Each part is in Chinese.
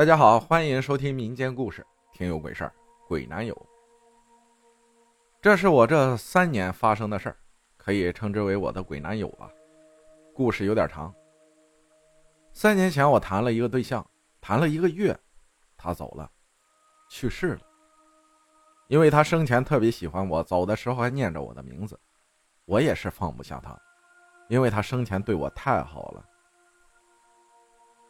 大家好，欢迎收听民间故事，听有鬼事儿，鬼男友。这是我这三年发生的事儿，可以称之为我的鬼男友了。故事有点长。三年前我谈了一个对象，谈了一个月，他走了，去世了。因为他生前特别喜欢我，走的时候还念着我的名字，我也是放不下他，因为他生前对我太好了。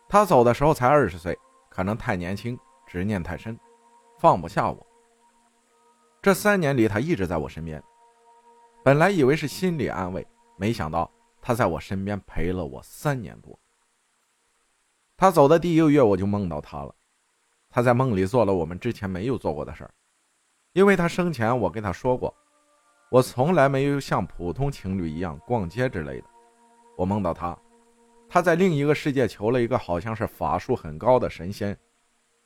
他走的时候才二十岁。可能太年轻，执念太深，放不下我。这三年里，他一直在我身边。本来以为是心理安慰，没想到他在我身边陪了我三年多。他走的第一个月，我就梦到他了。他在梦里做了我们之前没有做过的事儿，因为他生前我跟他说过，我从来没有像普通情侣一样逛街之类的。我梦到他。他在另一个世界求了一个好像是法术很高的神仙，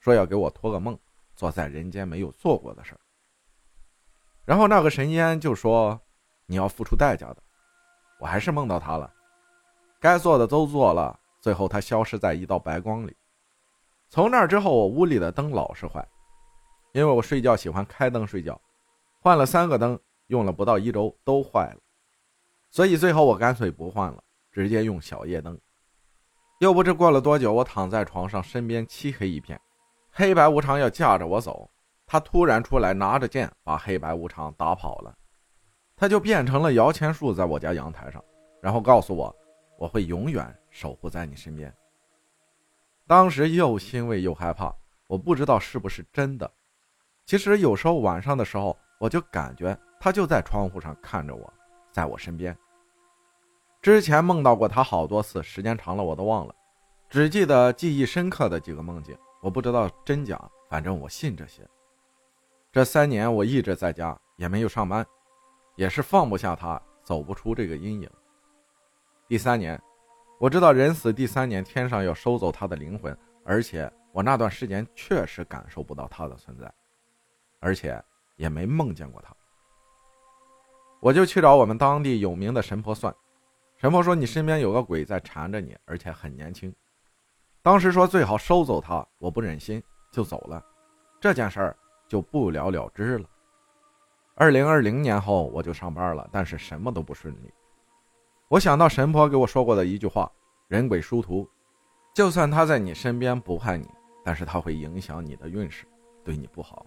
说要给我托个梦，做在人间没有做过的事儿。然后那个神仙就说：“你要付出代价的。”我还是梦到他了，该做的都做了，最后他消失在一道白光里。从那之后，我屋里的灯老是坏，因为我睡觉喜欢开灯睡觉，换了三个灯，用了不到一周都坏了，所以最后我干脆不换了，直接用小夜灯。又不知过了多久，我躺在床上，身边漆黑一片，黑白无常要架着我走，他突然出来，拿着剑把黑白无常打跑了，他就变成了摇钱树，在我家阳台上，然后告诉我，我会永远守护在你身边。当时又欣慰又害怕，我不知道是不是真的。其实有时候晚上的时候，我就感觉他就在窗户上看着我，在我身边。之前梦到过他好多次，时间长了我都忘了，只记得记忆深刻的几个梦境。我不知道真假，反正我信这些。这三年我一直在家，也没有上班，也是放不下他，走不出这个阴影。第三年，我知道人死第三年，天上要收走他的灵魂，而且我那段时间确实感受不到他的存在，而且也没梦见过他。我就去找我们当地有名的神婆算。神婆说：“你身边有个鬼在缠着你，而且很年轻。”当时说最好收走他，我不忍心，就走了。这件事儿就不了了之了。二零二零年后我就上班了，但是什么都不顺利。我想到神婆给我说过的一句话：“人鬼殊途，就算他在你身边不害你，但是他会影响你的运势，对你不好。”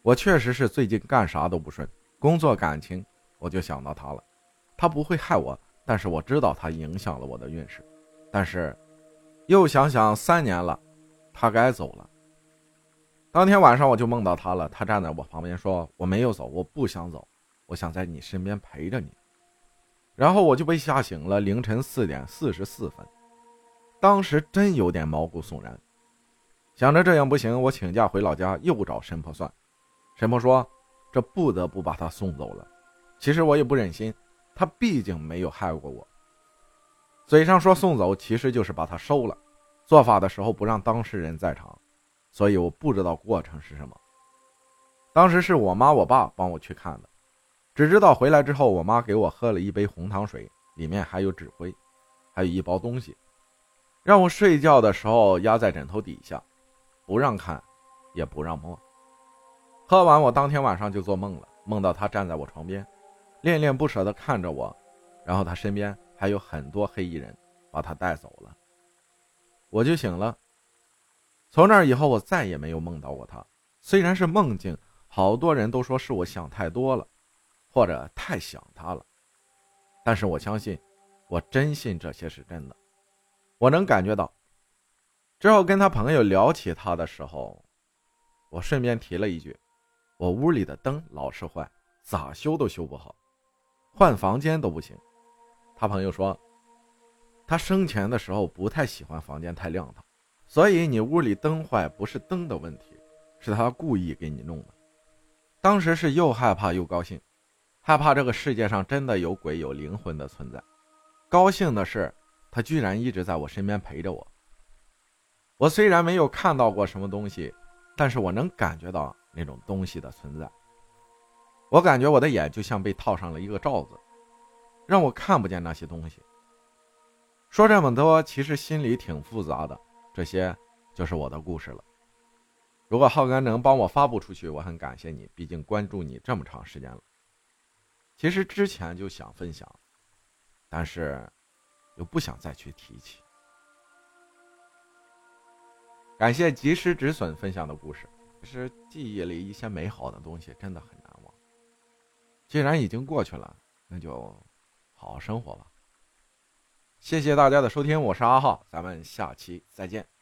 我确实是最近干啥都不顺，工作、感情，我就想到他了。他不会害我。但是我知道他影响了我的运势，但是又想想三年了，他该走了。当天晚上我就梦到他了，他站在我旁边说：“我没有走，我不想走，我想在你身边陪着你。”然后我就被吓醒了，凌晨四点四十四分，当时真有点毛骨悚然。想着这样不行，我请假回老家又找神婆算。神婆说：“这不得不把他送走了。”其实我也不忍心。他毕竟没有害过我，嘴上说送走，其实就是把他收了。做法的时候不让当事人在场，所以我不知道过程是什么。当时是我妈我爸帮我去看的，只知道回来之后，我妈给我喝了一杯红糖水，里面还有纸灰，还有一包东西，让我睡觉的时候压在枕头底下，不让看，也不让摸。喝完，我当天晚上就做梦了，梦到他站在我床边。恋恋不舍地看着我，然后他身边还有很多黑衣人，把他带走了。我就醒了。从那以后，我再也没有梦到过他。虽然是梦境，好多人都说是我想太多了，或者太想他了。但是我相信，我真信这些是真的。我能感觉到。之后跟他朋友聊起他的时候，我顺便提了一句：“我屋里的灯老是坏，咋修都修不好。”换房间都不行，他朋友说，他生前的时候不太喜欢房间太亮堂，所以你屋里灯坏不是灯的问题，是他故意给你弄的。当时是又害怕又高兴，害怕这个世界上真的有鬼有灵魂的存在，高兴的是他居然一直在我身边陪着我。我虽然没有看到过什么东西，但是我能感觉到那种东西的存在。我感觉我的眼就像被套上了一个罩子，让我看不见那些东西。说这么多，其实心里挺复杂的。这些就是我的故事了。如果浩哥能帮我发布出去，我很感谢你，毕竟关注你这么长时间了。其实之前就想分享，但是又不想再去提起。感谢及时止损分享的故事，其实记忆里一些美好的东西，真的很难。既然已经过去了，那就好好生活吧。谢谢大家的收听，我是阿浩，咱们下期再见。